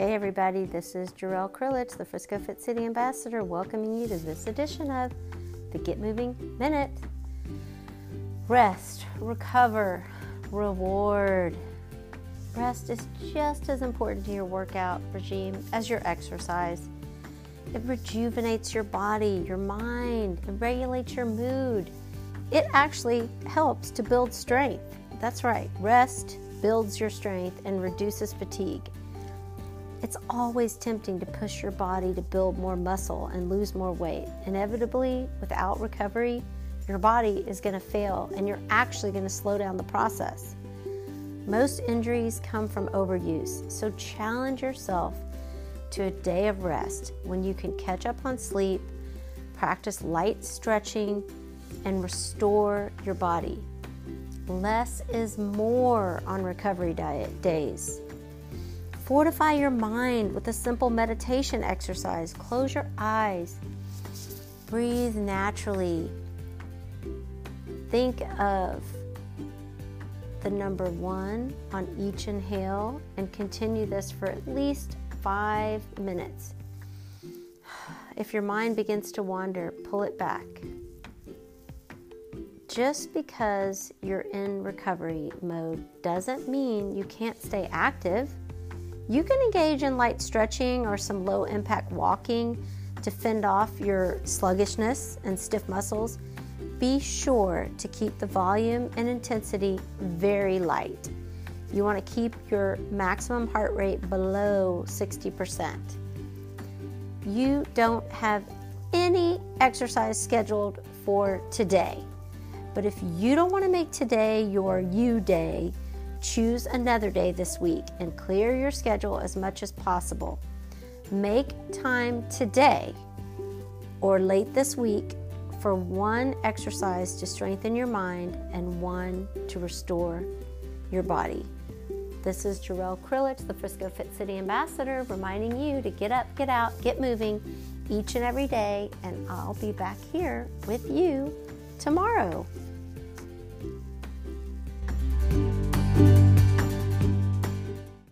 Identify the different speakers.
Speaker 1: Hey, everybody, this is Jarrell Krilich, the Frisco Fit City Ambassador, welcoming you to this edition of the Get Moving Minute. Rest, recover, reward. Rest is just as important to your workout regime as your exercise. It rejuvenates your body, your mind, it regulates your mood. It actually helps to build strength. That's right, rest builds your strength and reduces fatigue. It's always tempting to push your body to build more muscle and lose more weight. Inevitably, without recovery, your body is going to fail and you're actually going to slow down the process. Most injuries come from overuse, so challenge yourself to a day of rest when you can catch up on sleep, practice light stretching, and restore your body. Less is more on recovery diet days. Fortify your mind with a simple meditation exercise. Close your eyes. Breathe naturally. Think of the number one on each inhale and continue this for at least five minutes. If your mind begins to wander, pull it back. Just because you're in recovery mode doesn't mean you can't stay active. You can engage in light stretching or some low impact walking to fend off your sluggishness and stiff muscles. Be sure to keep the volume and intensity very light. You want to keep your maximum heart rate below 60%. You don't have any exercise scheduled for today. But if you don't want to make today your you day, Choose another day this week and clear your schedule as much as possible. Make time today or late this week for one exercise to strengthen your mind and one to restore your body. This is Jarrell Krilich, the Frisco Fit City Ambassador, reminding you to get up, get out, get moving each and every day, and I'll be back here with you tomorrow.